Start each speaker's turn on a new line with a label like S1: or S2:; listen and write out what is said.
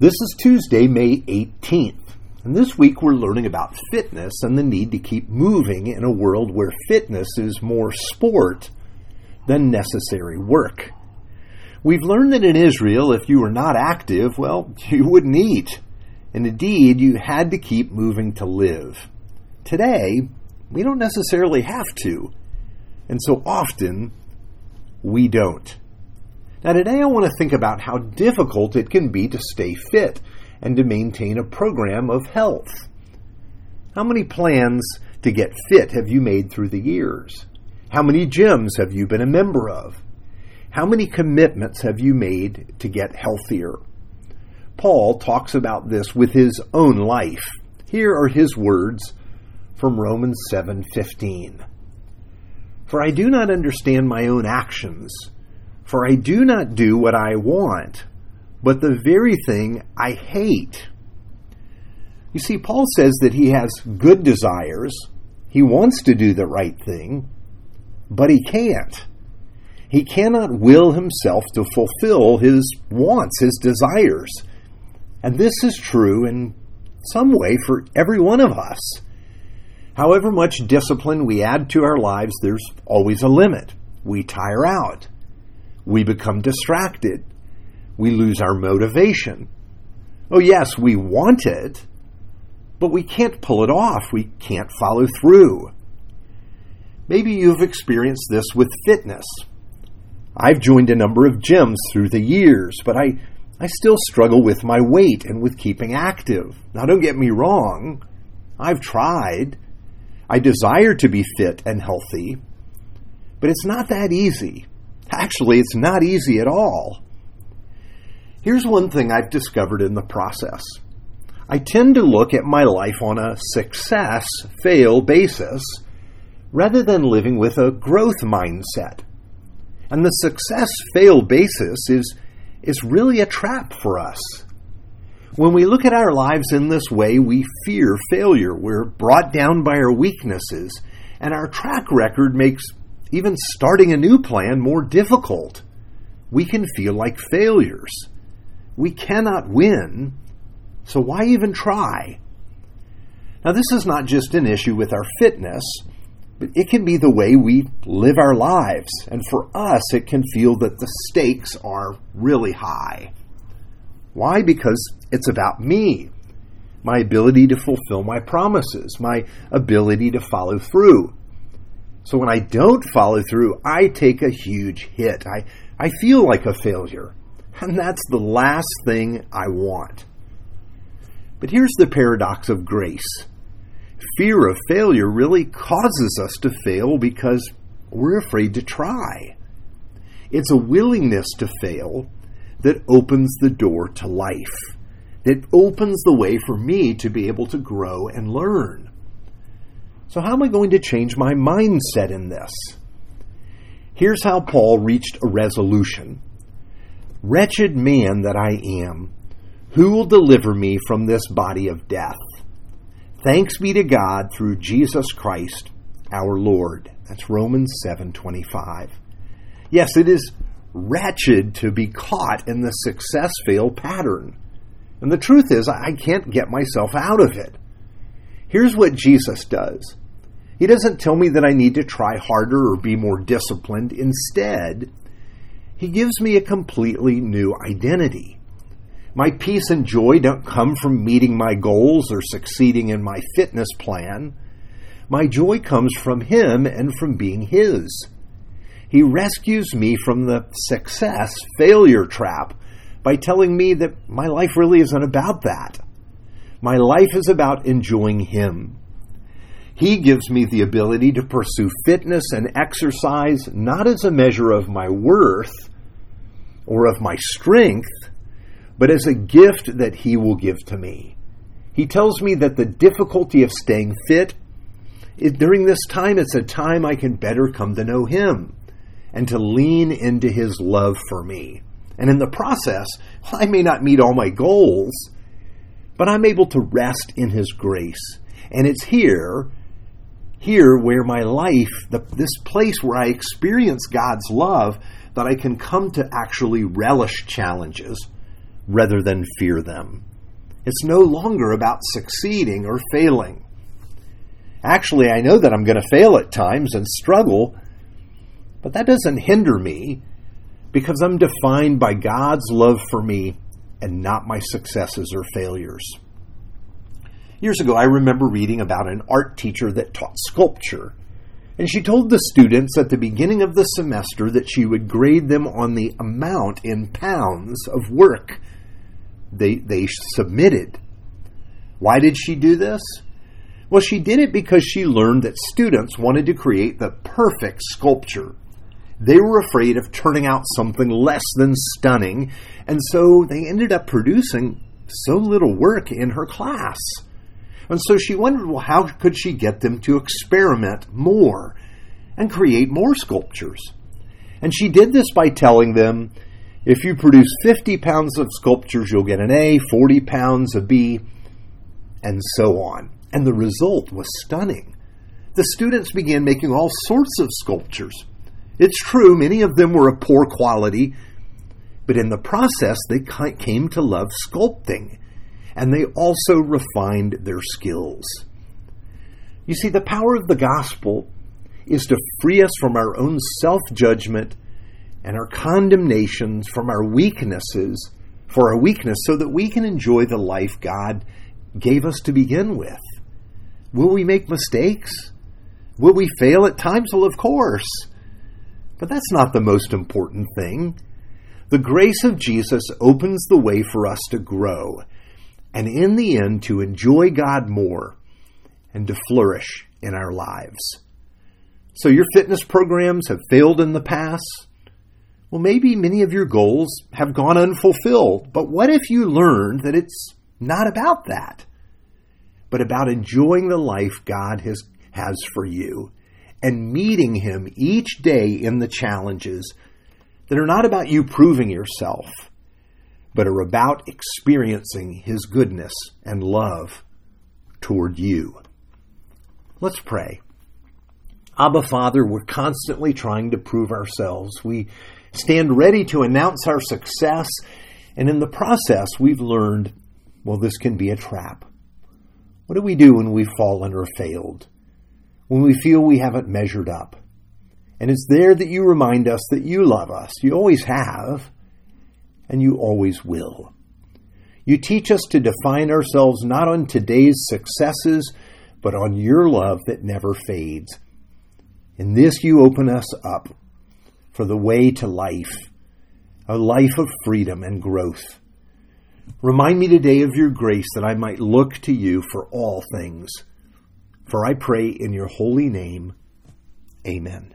S1: This is Tuesday, May 18th, and this week we're learning about fitness and the need to keep moving in a world where fitness is more sport than necessary work. We've learned that in Israel, if you were not active, well, you wouldn't eat. And indeed, you had to keep moving to live. Today, we don't necessarily have to. And so often, we don't. Now, today I want to think about how difficult it can be to stay fit and to maintain a program of health. How many plans to get fit have you made through the years? How many gyms have you been a member of? How many commitments have you made to get healthier? Paul talks about this with his own life. Here are his words from Romans 7:15. For I do not understand my own actions for I do not do what I want, but the very thing I hate. You see, Paul says that he has good desires. He wants to do the right thing, but he can't. He cannot will himself to fulfill his wants, his desires. And this is true in some way for every one of us. However much discipline we add to our lives, there's always a limit. We tire out we become distracted. We lose our motivation. Oh, yes, we want it, but we can't pull it off. We can't follow through. Maybe you've experienced this with fitness. I've joined a number of gyms through the years, but I, I still struggle with my weight and with keeping active. Now, don't get me wrong, I've tried. I desire to be fit and healthy, but it's not that easy. Actually, it's not easy at all. Here's one thing I've discovered in the process I tend to look at my life on a success fail basis rather than living with a growth mindset. And the success fail basis is, is really a trap for us. When we look at our lives in this way, we fear failure. We're brought down by our weaknesses, and our track record makes even starting a new plan more difficult. We can feel like failures. We cannot win, so why even try? Now, this is not just an issue with our fitness, but it can be the way we live our lives. And for us, it can feel that the stakes are really high. Why? Because it's about me, my ability to fulfill my promises, my ability to follow through. So when I don't follow through, I take a huge hit. I, I feel like a failure. And that's the last thing I want. But here's the paradox of grace fear of failure really causes us to fail because we're afraid to try. It's a willingness to fail that opens the door to life, that opens the way for me to be able to grow and learn. So, how am I going to change my mindset in this? Here's how Paul reached a resolution Wretched man that I am, who will deliver me from this body of death? Thanks be to God through Jesus Christ our Lord. That's Romans 7:25. Yes, it is wretched to be caught in the success fail pattern. And the truth is I can't get myself out of it. Here's what Jesus does He doesn't tell me that I need to try harder or be more disciplined. Instead, He gives me a completely new identity. My peace and joy don't come from meeting my goals or succeeding in my fitness plan. My joy comes from Him and from being His. He rescues me from the success failure trap by telling me that my life really isn't about that. My life is about enjoying Him. He gives me the ability to pursue fitness and exercise not as a measure of my worth or of my strength, but as a gift that He will give to me. He tells me that the difficulty of staying fit during this time, it's a time I can better come to know Him and to lean into His love for me. And in the process, I may not meet all my goals, but I'm able to rest in His grace. And it's here, here where my life, the, this place where I experience God's love, that I can come to actually relish challenges rather than fear them. It's no longer about succeeding or failing. Actually, I know that I'm going to fail at times and struggle, but that doesn't hinder me because I'm defined by God's love for me and not my successes or failures. Years ago, I remember reading about an art teacher that taught sculpture. And she told the students at the beginning of the semester that she would grade them on the amount in pounds of work they, they submitted. Why did she do this? Well, she did it because she learned that students wanted to create the perfect sculpture. They were afraid of turning out something less than stunning, and so they ended up producing so little work in her class. And so she wondered, well, how could she get them to experiment more and create more sculptures? And she did this by telling them if you produce 50 pounds of sculptures, you'll get an A, 40 pounds a B, and so on. And the result was stunning. The students began making all sorts of sculptures. It's true, many of them were of poor quality, but in the process, they came to love sculpting, and they also refined their skills. You see, the power of the gospel is to free us from our own self judgment and our condemnations, from our weaknesses, for our weakness, so that we can enjoy the life God gave us to begin with. Will we make mistakes? Will we fail at times? Well, of course. But that's not the most important thing. The grace of Jesus opens the way for us to grow, and in the end, to enjoy God more and to flourish in our lives. So, your fitness programs have failed in the past. Well, maybe many of your goals have gone unfulfilled, but what if you learned that it's not about that, but about enjoying the life God has, has for you and meeting Him each day in the challenges that are not about you proving yourself, but are about experiencing His goodness and love toward you. Let's pray. Abba Father, we're constantly trying to prove ourselves. We stand ready to announce our success, and in the process, we've learned well, this can be a trap. What do we do when we've fallen or failed? When we feel we haven't measured up? And it's there that you remind us that you love us. You always have, and you always will. You teach us to define ourselves not on today's successes, but on your love that never fades. In this, you open us up for the way to life, a life of freedom and growth. Remind me today of your grace that I might look to you for all things. For I pray in your holy name. Amen.